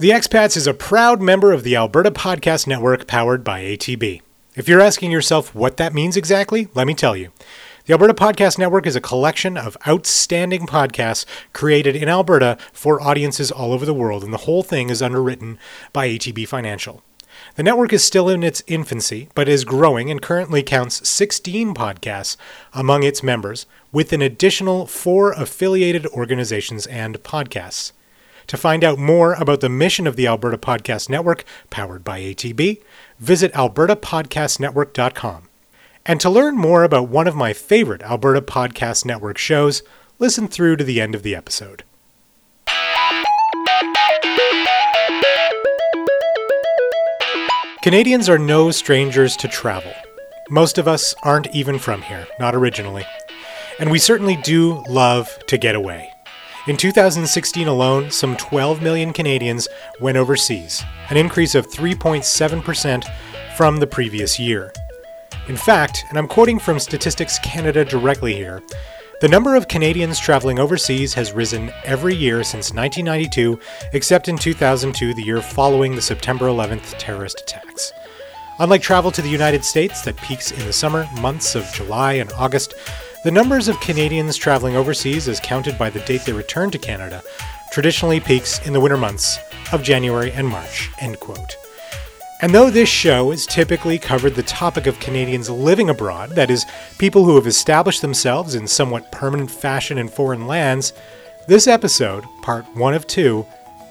The Expats is a proud member of the Alberta Podcast Network powered by ATB. If you're asking yourself what that means exactly, let me tell you. The Alberta Podcast Network is a collection of outstanding podcasts created in Alberta for audiences all over the world, and the whole thing is underwritten by ATB Financial. The network is still in its infancy, but is growing and currently counts 16 podcasts among its members, with an additional four affiliated organizations and podcasts. To find out more about the mission of the Alberta Podcast Network, powered by ATB, visit albertapodcastnetwork.com. And to learn more about one of my favorite Alberta Podcast Network shows, listen through to the end of the episode. Canadians are no strangers to travel. Most of us aren't even from here, not originally. And we certainly do love to get away. In 2016 alone, some 12 million Canadians went overseas, an increase of 3.7% from the previous year. In fact, and I'm quoting from Statistics Canada directly here, the number of Canadians traveling overseas has risen every year since 1992, except in 2002, the year following the September 11th terrorist attacks. Unlike travel to the United States that peaks in the summer months of July and August, the numbers of Canadians traveling overseas, as counted by the date they return to Canada, traditionally peaks in the winter months of January and March. End quote. And though this show has typically covered the topic of Canadians living abroad, that is, people who have established themselves in somewhat permanent fashion in foreign lands, this episode, part one of two,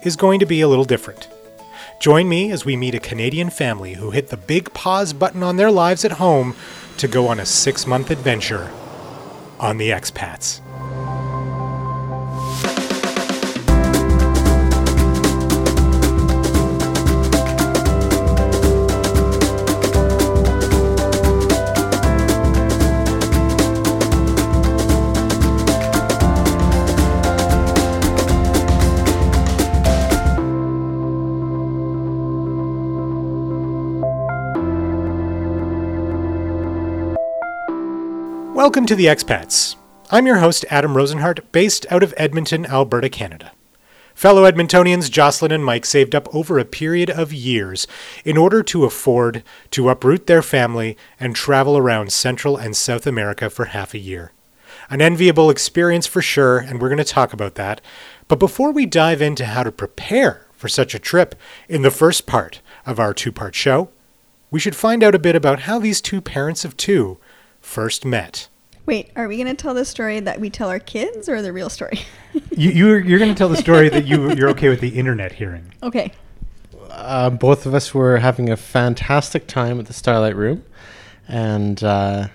is going to be a little different. Join me as we meet a Canadian family who hit the big pause button on their lives at home to go on a six month adventure on the expats. Welcome to the Expats. I'm your host, Adam Rozenhart, based out of Edmonton, Alberta, Canada. Fellow Edmontonians Jocelyn and Mike saved up over a period of years in order to afford to uproot their family and travel around Central and South America for half a year. An enviable experience for sure, and we're going to talk about that. But before we dive into how to prepare for such a trip in the first part of our two part show, we should find out a bit about how these two parents of two first met. Wait, are we going to tell the story that we tell our kids or the real story? you, you're, you're going to tell the story that you, you're okay with the internet hearing. Okay. Uh, both of us were having a fantastic time at the Starlight Room, and uh,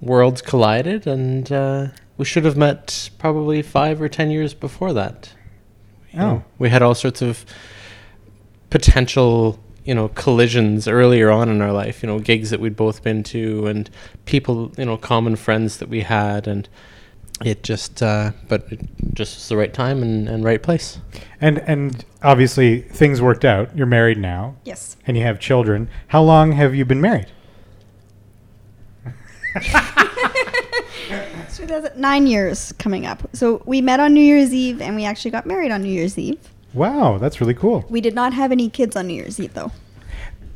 worlds collided, and uh, we should have met probably five or ten years before that. You Oh. know, we had all sorts of potential, you know, collisions earlier on in our life. You know, gigs that we'd both been to, and people, you know, common friends that we had, and it just, uh, but it just was the right time and, and right place. And, and obviously, things worked out. You're married now, Yes. and you have children. How long have you been married? So that's nine years coming up. So we met on New Year's Eve and we actually got married on New Year's Eve. Wow, that's really cool. We did not have any kids on New Year's Eve though.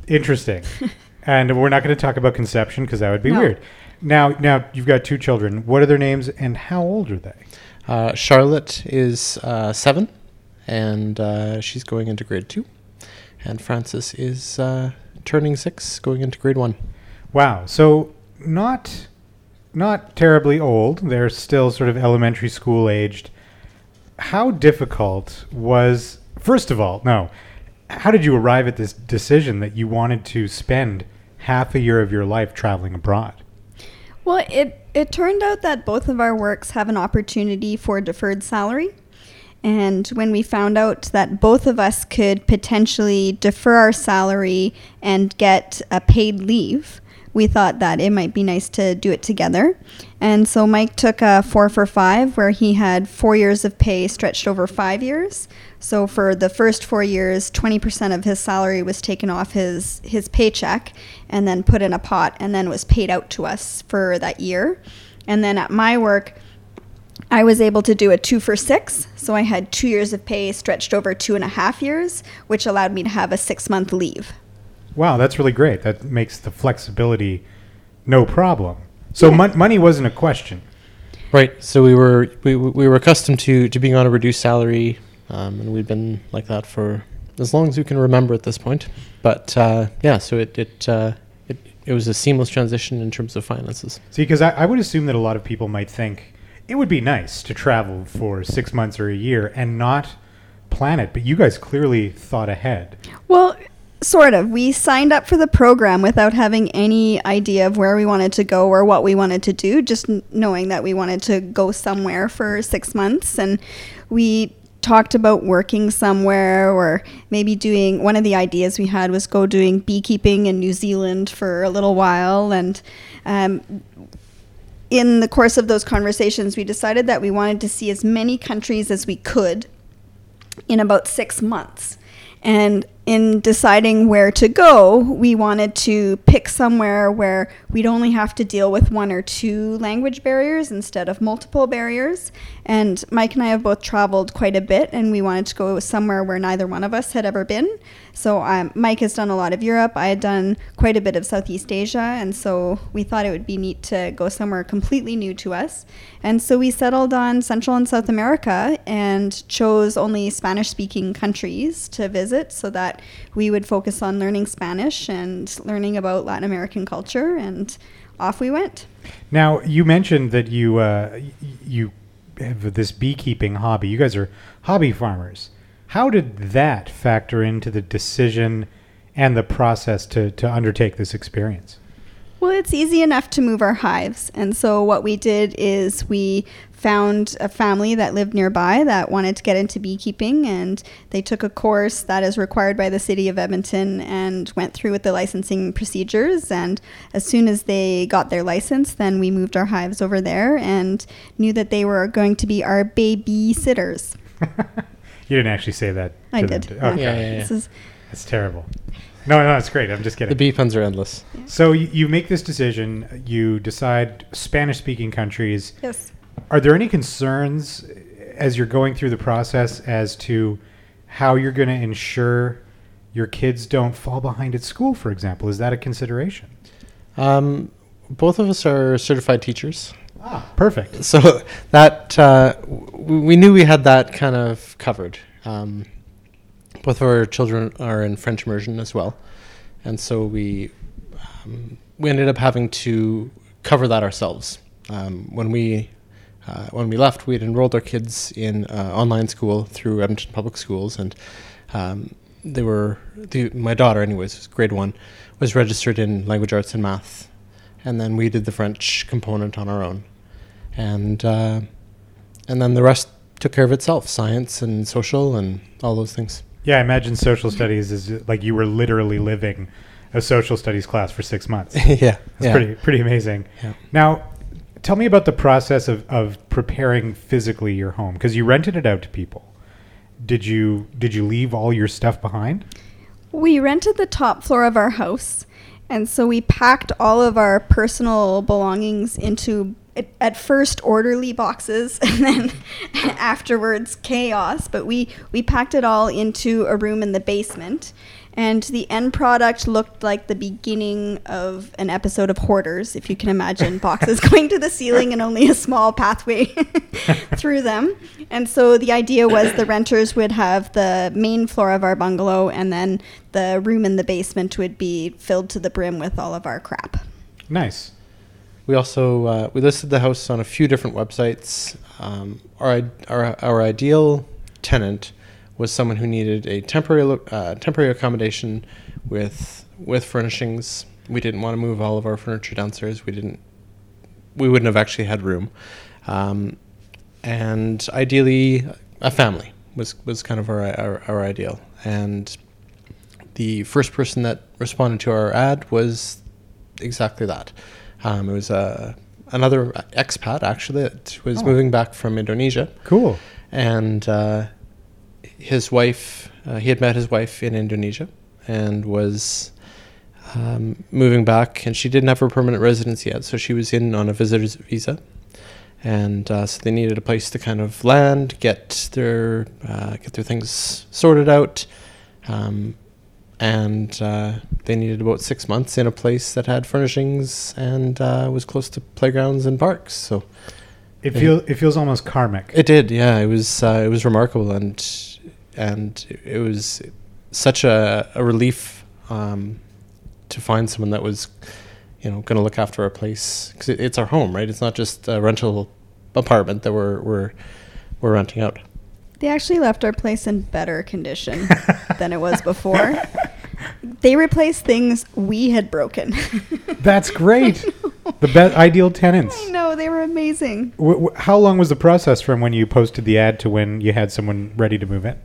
Interesting. and we're not going to talk about conception because that would be No. weird. Now, now you've got two children. What are their names, and how old are they? Uh, Charlotte is uh, seven, and uh, she's going into grade two. And Francis is uh, turning six, going into grade one. Wow. So not not terribly old. They're still sort of elementary school aged. How difficult was first of all, no. How did you arrive at this decision that you wanted to spend half a year of your life traveling abroad? Well, it it turned out that both of our works have an opportunity for deferred salary. And when we found out that both of us could potentially defer our salary and get a paid leave, we thought that it might be nice to do it together. And so Mike took a four for five, where he had four years of pay stretched over five years. So for the first four years, 20% of his salary was taken off his, his paycheck and then put in a pot and then was paid out to us for that year. And then at my work, I was able to do a two for six. So I had two years of pay stretched over two and a half years, which allowed me to have a six month leave. Wow, that's really great. That makes the flexibility no problem. So Yeah. mon- money wasn't a question. Right. So we were we, we were accustomed to, to being on a reduced salary, um, and we've been like that for as long as we can remember at this point. But uh, yeah, so it it, uh, it it was a seamless transition in terms of finances. See, because I, I would assume that a lot of people might think it would be nice to travel for six months or a year and not plan it, but you guys clearly thought ahead. Well, sort of. We signed up for the program without having any idea of where we wanted to go or what we wanted to do, just knowing that we wanted to go somewhere for six months. And we talked about working somewhere or maybe doing one of the ideas we had was go doing beekeeping in New Zealand for a little while. And um, in the course of those conversations, we decided that we wanted to see as many countries as we could in about six months. And in deciding where to go, we wanted to pick somewhere where we'd only have to deal with one or two language barriers instead of multiple barriers. And Mike and I have both traveled quite a bit, and we wanted to go somewhere where neither one of us had ever been. So um, Mike has done a lot of Europe. I had done quite a bit of Southeast Asia, and so we thought it would be neat to go somewhere completely new to us. And so we settled on Central and South America and chose only Spanish speaking countries to visit so that we would focus on learning Spanish and learning about Latin American culture. And off we went. Now, you mentioned that you uh, you have this beekeeping hobby. You guys are hobby farmers. How did that factor into the decision and the process to, to undertake this experience? Well, it's easy enough to move our hives. And so, what we did is we found a family that lived nearby that wanted to get into beekeeping, and they took a course that is required by the city of Edmonton and went through with the licensing procedures. And as soon as they got their license, then we moved our hives over there and knew that they were going to be our babysitters. You didn't actually say that. I to them, did. did- Okay. Yeah, yeah, yeah. This is That's terrible. No, no, it's great. I'm just kidding. The kidding. bee puns are endless. so you, you make this decision. You decide Spanish-speaking countries. yes. Are there any concerns as you're going through the process as to how you're going to ensure your kids don't fall behind at school, for example? Is that a consideration? Um, both of us are certified teachers. Ah, perfect. so that uh, w- we knew we had that kind of covered. Um, both of our children are in French immersion as well, and so we um, we ended up having to cover that ourselves. Um, when we uh, when we left, we had enrolled our kids in uh, online school through Edmonton Public Schools, and um, they were the, my daughter, anyways, was grade one, was registered in language arts and math, and then we did the French component on our own and uh, and then the rest took care of itself science and social and all those things Yeah, I imagine social studies is like you were literally living a social studies class for six months. That's yeah yeah. pretty pretty amazing. Yeah. Now, tell me about the process of, of preparing physically your home because you rented it out to people. Did you did you leave all your stuff behind? We rented the top floor of our house, and so we packed all of our personal belongings into at- at first orderly boxes and then afterwards chaos but we we packed it all into a room in the basement and the end product looked like the beginning of an episode of Hoarders, if you can imagine boxes going to the ceiling and only a small pathway through them. And so the idea was the renters would have the main floor of our bungalow, and then the room in the basement would be filled to the brim with all of our crap. Nice. We also uh, we listed the house on a few different websites. Um, our, our our ideal tenant was someone who needed a temporary lo- uh, temporary accommodation with with furnishings. We didn't want to move all of our furniture downstairs. We didn't we wouldn't have actually had room. Um, and ideally a family was was kind of our, our our ideal. And the first person that responded to our ad was exactly that. Um, it was uh, another expat actually that was Oh. moving back from Indonesia, Cool. and uh, his wife. Uh, he had met his wife in Indonesia and was um, moving back, and she didn't have her permanent residence yet, so she was in on a visitor's visa. and uh, so they needed a place to kind of land, get their uh, get their things sorted out, um, and uh, they needed about six months in a place that had furnishings and uh, was close to playgrounds and parks. So It feels it feels almost karmic. it did, yeah. It was uh, it was remarkable, and and it was such a, a relief um, to find someone that was, you know, going to look after our place because it, it's our home, right? It's not just a rental apartment that we're we're we're renting out. They actually left our place in better condition than it was before. They replaced things we had broken. That's great. the best ideal tenants. I know, they were amazing. W- w- how long was the process from when you posted the ad to when you had someone ready to move in?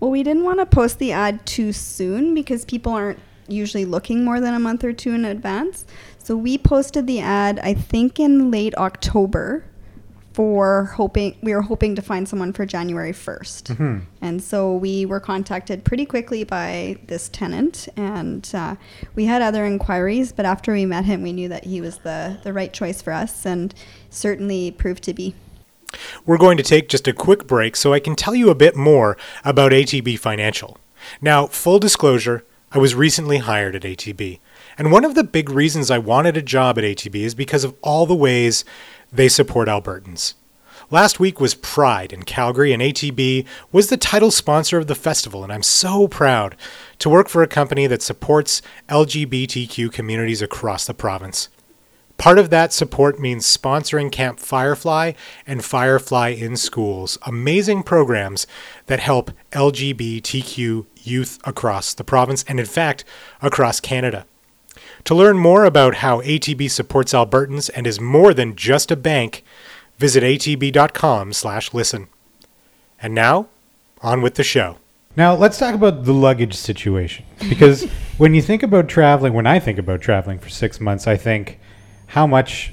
Well, we didn't want to post the ad too soon because people aren't usually looking more than a month or two in advance. So we posted the ad, I think, in late October for hoping we were hoping to find someone for January 1st. Mhm. And so we were contacted pretty quickly by this tenant, and uh, we had other inquiries. But after we met him, we knew that he was the the right choice for us, and certainly proved to be. We're going to take just a quick break so I can tell you a bit more about ATB Financial. Now, full disclosure, I was recently hired at ATB. And one of the big reasons I wanted a job at ATB is because of all the ways they support Albertans. Last week was Pride in Calgary, and ATB was the title sponsor of the festival, and I'm so proud to work for a company that supports LGBTQ communities across the province. Part of that support means sponsoring Camp Firefly and Firefly in Schools, amazing programs that help LGBTQ youth across the province and, in fact, across Canada. To learn more about how ATB supports Albertans and is more than just a bank, visit atb.com/listen. And now, on with the show. Now, let's talk about the luggage situation because when you think about traveling, when I think about traveling for 6 months, I think how much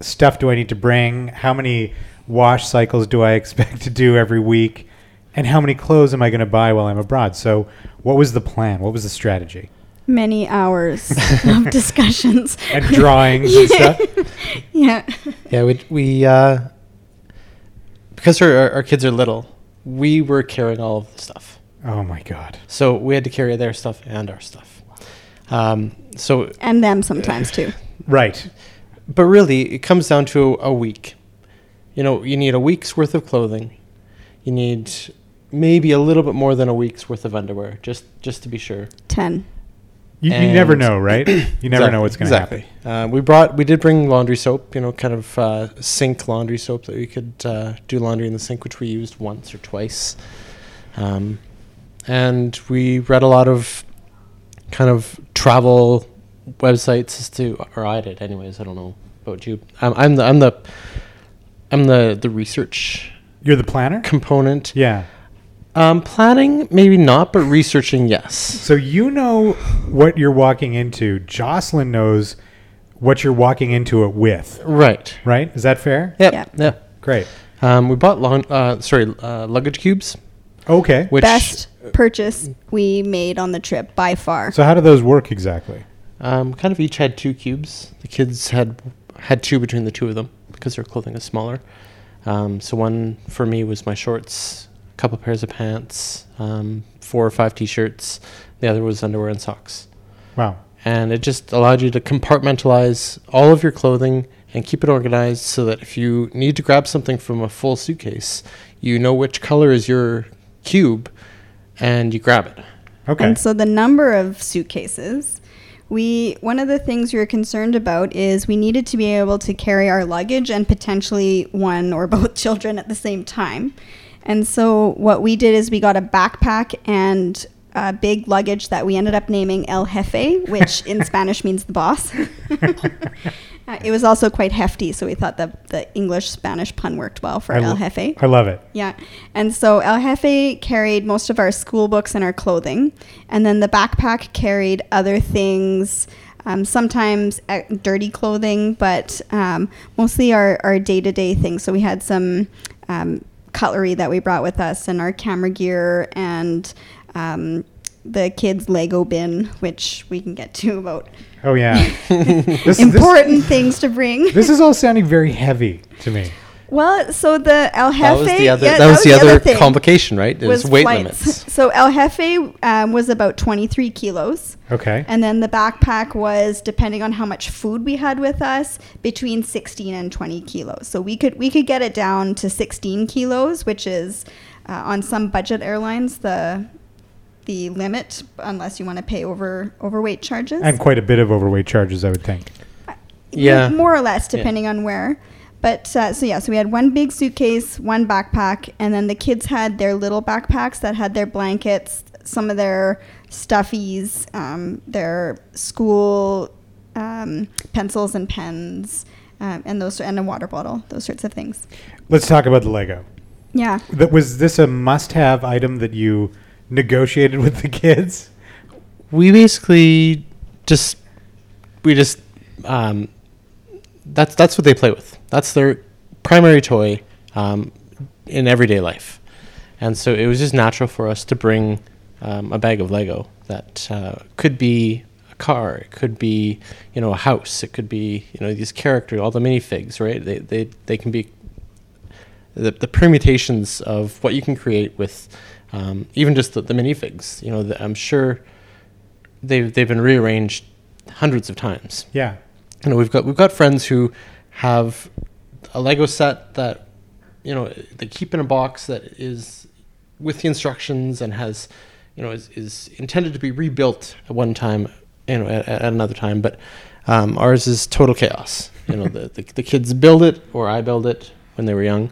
stuff do I need to bring? How many wash cycles do I expect to do every week? And how many clothes am I going to buy while I'm abroad? So, what was the plan? What was the strategy? Many hours of discussions And drawings and stuff? Yeah. Yeah, we we uh, because our, our our kids are little, we were carrying all of the stuff. Oh my god. So we had to carry their stuff and our stuff. Um, so, And them sometimes too. Right. but really, it comes down to a week. You know, you need a week's worth of clothing. You need maybe a little bit more than a week's worth of underwear, just just to be sure. 10. You, you never know, right? You never know what's going to exactly. happen. Uh, we brought, we did bring laundry soap, you know, kind of uh, sink laundry soap that we could uh, do laundry in the sink, which we used once or twice. Um, and we read a lot of kind of travel websites as to, or I did, anyways. I don't know about you. Um, I'm the, I'm the, I'm the the research You're the planner? component. Yeah. Um, planning, maybe not, but researching, yes. So you know what you're walking into. Jocelyn knows what you're walking into it with, Right. right? Is that fair? Yep. Yeah. Yeah. Great. Um, we bought long, uh, sorry, uh, luggage cubes, Okay. which Best purchase we made on the trip by far. So how do those work exactly? um, kind of each had two cubes. The kids had had two between the two of them because their clothing is smaller. Um, so one for me was my shorts, a couple pairs of pants, um, four or five t-shirts. The other was underwear and socks. Wow. and it just allowed you to compartmentalize all of your clothing and keep it organized so that if you need to grab something from a full suitcase, you know which color is your cube and you grab it. Okay. And so the number of suitcases, we one of the things we were concerned about is we needed to be able to carry our luggage and potentially one or both children at the same time. And so what we did is we got a backpack and a big luggage that we ended up naming El Jefe, which in Spanish means the boss. Uh, it was also quite hefty, so we thought that the English Spanish pun worked well for I El Jefe. I love it. Yeah. And so El Jefe carried most of our school books and our clothing. And then the backpack carried other things, um, sometimes uh, dirty clothing, but um, mostly our, our day-to-day things. So we had some um, cutlery that we brought with us and our camera gear and um, the kids' Lego bin, which we can get to about Oh yeah. this, this, important things to bring. this is all sounding very heavy to me. Well, so the El Jefe. That was the other. yeah, that, was the other thing. complication, right? It was, weight flights. limits. So El Jefe um, was about 23 kilos. Okay. And then the backpack was, depending on how much food we had with us, between 16 and 20 kilos. So we could we could get it down to 16 kilos, which is uh, on some budget airlines the the limit, unless you want to pay over overweight charges. and quite a bit of overweight charges, I would think. Yeah. more or less, depending on where. But uh, so yeah, so we had one big suitcase, one backpack, and then the kids had their little backpacks that had their blankets, some of their stuffies, um, their school um, pencils and pens, um, and those and a water bottle, those sorts of things. Let's talk about the Lego. Yeah. That was this a must-have item that you negotiated with the kids? we basically just we just um, that's that's what they play with. That's their primary toy um, in everyday life, and so it was just natural for us to bring um, a bag of Lego that uh, could be a car, it could be you know a house, it could be you know these characters, all the minifigs, right? They they they can be the, the permutations of what you can create with um, even just the, the minifigs. You know, the, I'm sure they've they've been rearranged hundreds of times. Yeah. You know, we've got we've got friends who have a Lego set that you know they keep in a box that is with the instructions and has you know is, is intended to be rebuilt at one time you know at, at another time but um, ours is total chaos. You know the, the, the kids build it or i build it when they were young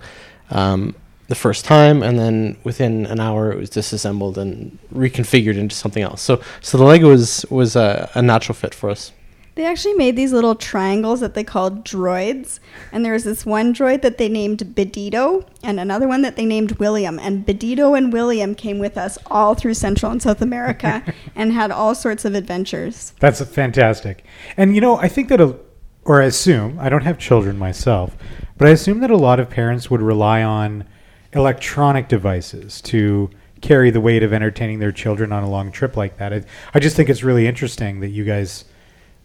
um, the first time and then within an hour it was disassembled and reconfigured into something else. So so the lego was was a, a natural fit for us They actually made these little triangles that they called droids. And there was this one droid that they named Bedito and another one that they named William. And Bedito and William came with us all through Central and South America and had all sorts of adventures. That's fantastic. And you know, I think that, a, or I assume, I don't have children myself, but I assume that a lot of parents would rely on electronic devices to carry the weight of entertaining their children on a long trip like that. I, I just think it's really interesting that you guys,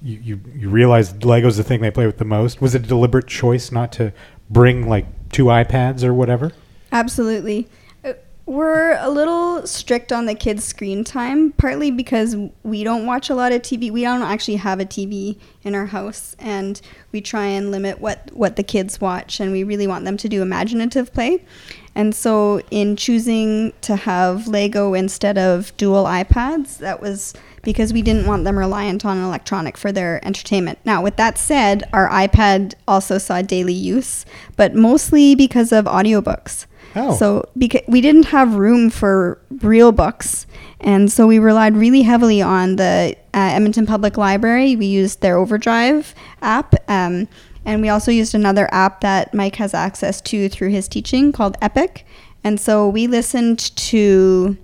you, you, you realize Lego's the thing they play with the most. Was it a deliberate choice not to bring like two iPads or whatever? Absolutely. Uh, We're a little strict on the kids' screen time, partly because we don't watch a lot of TV. We don't actually have a TV in our house, and we try and limit what, what the kids watch, and we really want them to do imaginative play. And so, in choosing to have Lego instead of dual iPads, that was because we didn't want them reliant on electronic for their entertainment. Now, with that said, our iPad also saw daily use, but mostly because of audiobooks. Oh. So because we didn't have room for real books, and so we relied really heavily on the uh, Edmonton Public Library. We used their Overdrive app, um, and we also used another app that Mike has access to through his teaching called Epic. And so we listened to,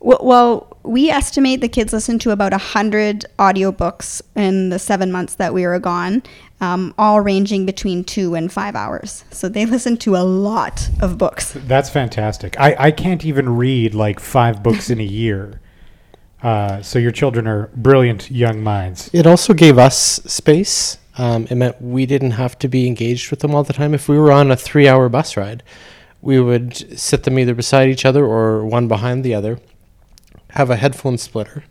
w- well, we estimate the kids listened to about 100 audiobooks in the seven months that we were gone, um, all ranging between two and five hours. So they listened to a lot of books. That's fantastic. I, I can't even read like five books in a year. Uh, so your children are brilliant young minds. It also gave us space. Um, it meant we didn't have to be engaged with them all the time. If we were on a three hour bus ride, we would sit them either beside each other or one behind the other, have a headphone splitter,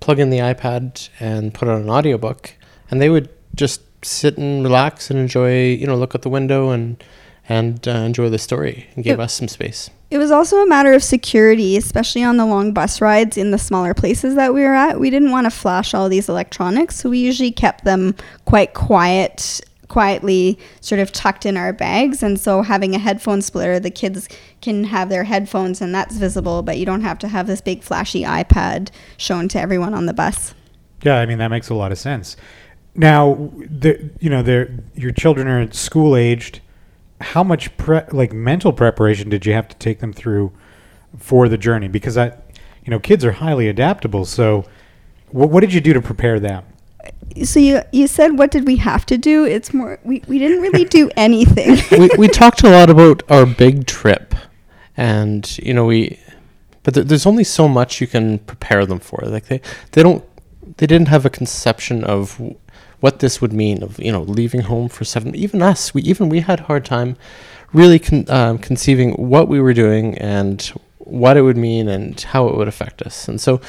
plug in the iPad, and put on an audiobook, and they would just sit and relax and enjoy, you know, look out the window and and uh, enjoy the story and give Yep. us some space. It was also a matter of security, especially on the long bus rides in the smaller places that we were at. We didn't want to flash all these electronics, so we usually kept them quite quiet, quietly sort of tucked in our bags. And so having a headphone splitter, the kids can have their headphones and that's visible, but you don't have to have this big flashy iPad shown to everyone on the bus. Yeah, I mean that makes a lot of sense. Now, the, you know, your children are school aged. How much pre- like mental preparation did you have to take them through for the journey? Because I, you know, kids are highly adaptable. So, what, what did you do to prepare them? So you you said what did we have to do? It's more we, we didn't really do anything. we, we talked a lot about our big trip and you know we but th- there's only so much you can prepare them for. Like they they don't they didn't have a conception of w- what this would mean of you know leaving home for seven. Even us, we even we had a hard time really con- um, conceiving what we were doing and what it would mean and how it would affect us. And so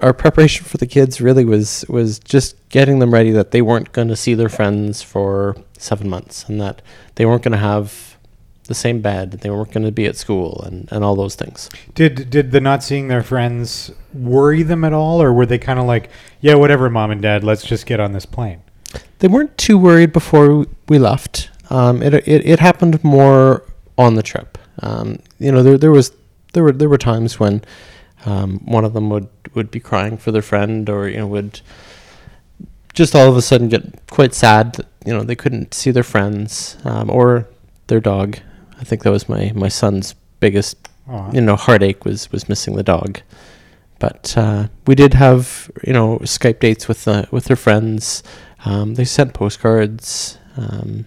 our preparation for the kids really was was just getting them ready that they weren't going to see their friends for seven months and that they weren't going to have the same bed and they weren't going to be at school and, and all those things. Did did the not seeing their friends worry them at all, or were they kind of like, yeah, whatever, mom and dad, let's just get on this plane? they weren't too worried before we left. Um, it, it, it happened more on the trip. Um, you know there, there was there were there were times when um, one of them would, would be crying for their friend or you know would just all of a sudden get quite sad that you know they couldn't see their friends um, or their dog. I think that was my, my son's biggest Aw. you know heartache was was missing the dog. But uh, we did have you know Skype dates with the with their friends. Um, they sent postcards, um,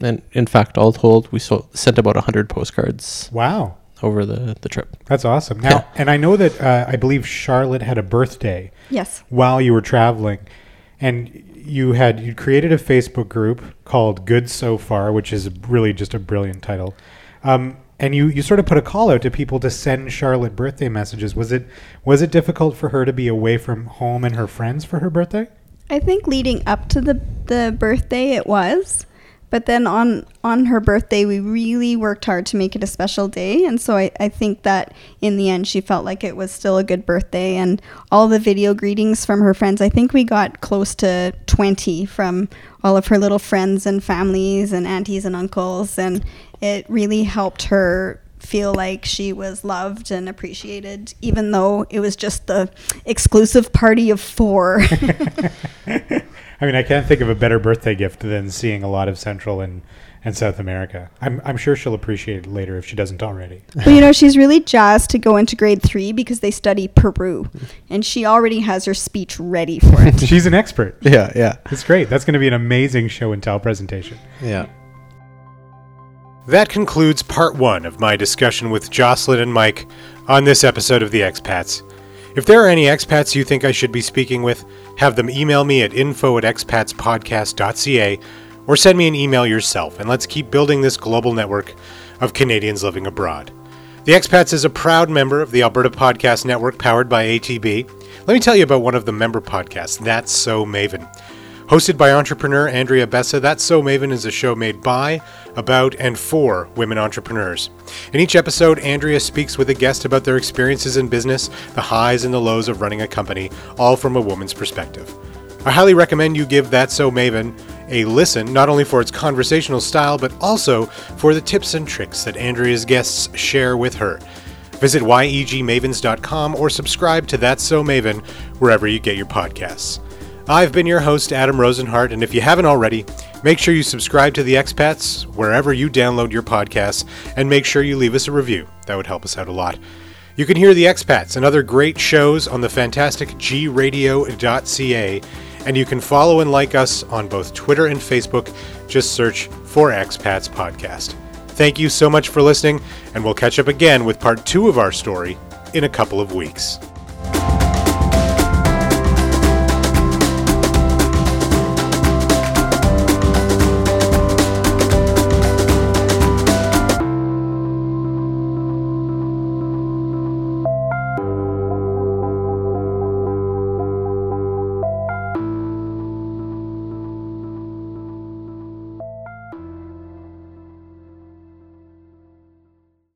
and in fact, all told, we so- sent about hundred postcards Wow, over the the trip. that's awesome. Now, and I know that uh, I believe Charlotte had a birthday Yes. while you were traveling, and you had you created a Facebook group called Good So Far, which is really just a brilliant title. Um, and you, you sort of put a call out to people to send Charlotte birthday messages. Was it was it difficult for her to be away from home and her friends for her birthday? I think leading up to the the birthday it was, but then on on her birthday we really worked hard to make it a special day, and so I, I think that in the end she felt like it was still a good birthday, and all the video greetings from her friends. I think we got close to twenty from all of her little friends and families and aunties and uncles, and it really helped her feel like she was loved and appreciated, even though it was just the exclusive party of four. I mean, I can't think of a better birthday gift than seeing a lot of Central and, and South America. I'm, I'm sure she'll appreciate it later if she doesn't already. Well, you know, she's really jazzed to go into grade three because they study Peru, and she already has her speech ready for it. She's an expert. Yeah, yeah, It's great. That's going to be an amazing show and tell presentation. yeah. That concludes part one of my discussion with Jocelyn and Mike on this episode of The Expats. If there are any expats you think I should be speaking with, have them email me at info at expatspodcast.ca or send me an email yourself, and let's keep building this global network of Canadians living abroad. The Expats is a proud member of the Alberta Podcast Network powered by ATB. Let me tell you about one of the member podcasts, That's So Maven. Hosted by entrepreneur Andrea Bessa, That's So Maven is a show made by, about, and for women entrepreneurs. In each episode, Andrea speaks with a guest about their experiences in business, the highs and the lows of running a company, all from a woman's perspective. I highly recommend you give That's So Maven a listen, not only for its conversational style, but also for the tips and tricks that Andrea's guests share with her. Visit yegmavens.com or subscribe to That's So Maven wherever you get your podcasts. I've been your host, Adam Rozenhart, and if you haven't already, make sure you subscribe to The Expats wherever you download your podcasts and make sure you leave us a review. That would help us out a lot. You can hear The Expats and other great shows on the fantastic gradio.ca, and you can follow and like us on both Twitter and Facebook. Just search for Expats Podcast. Thank you so much for listening, and we'll catch up again with part two of our story in a couple of weeks.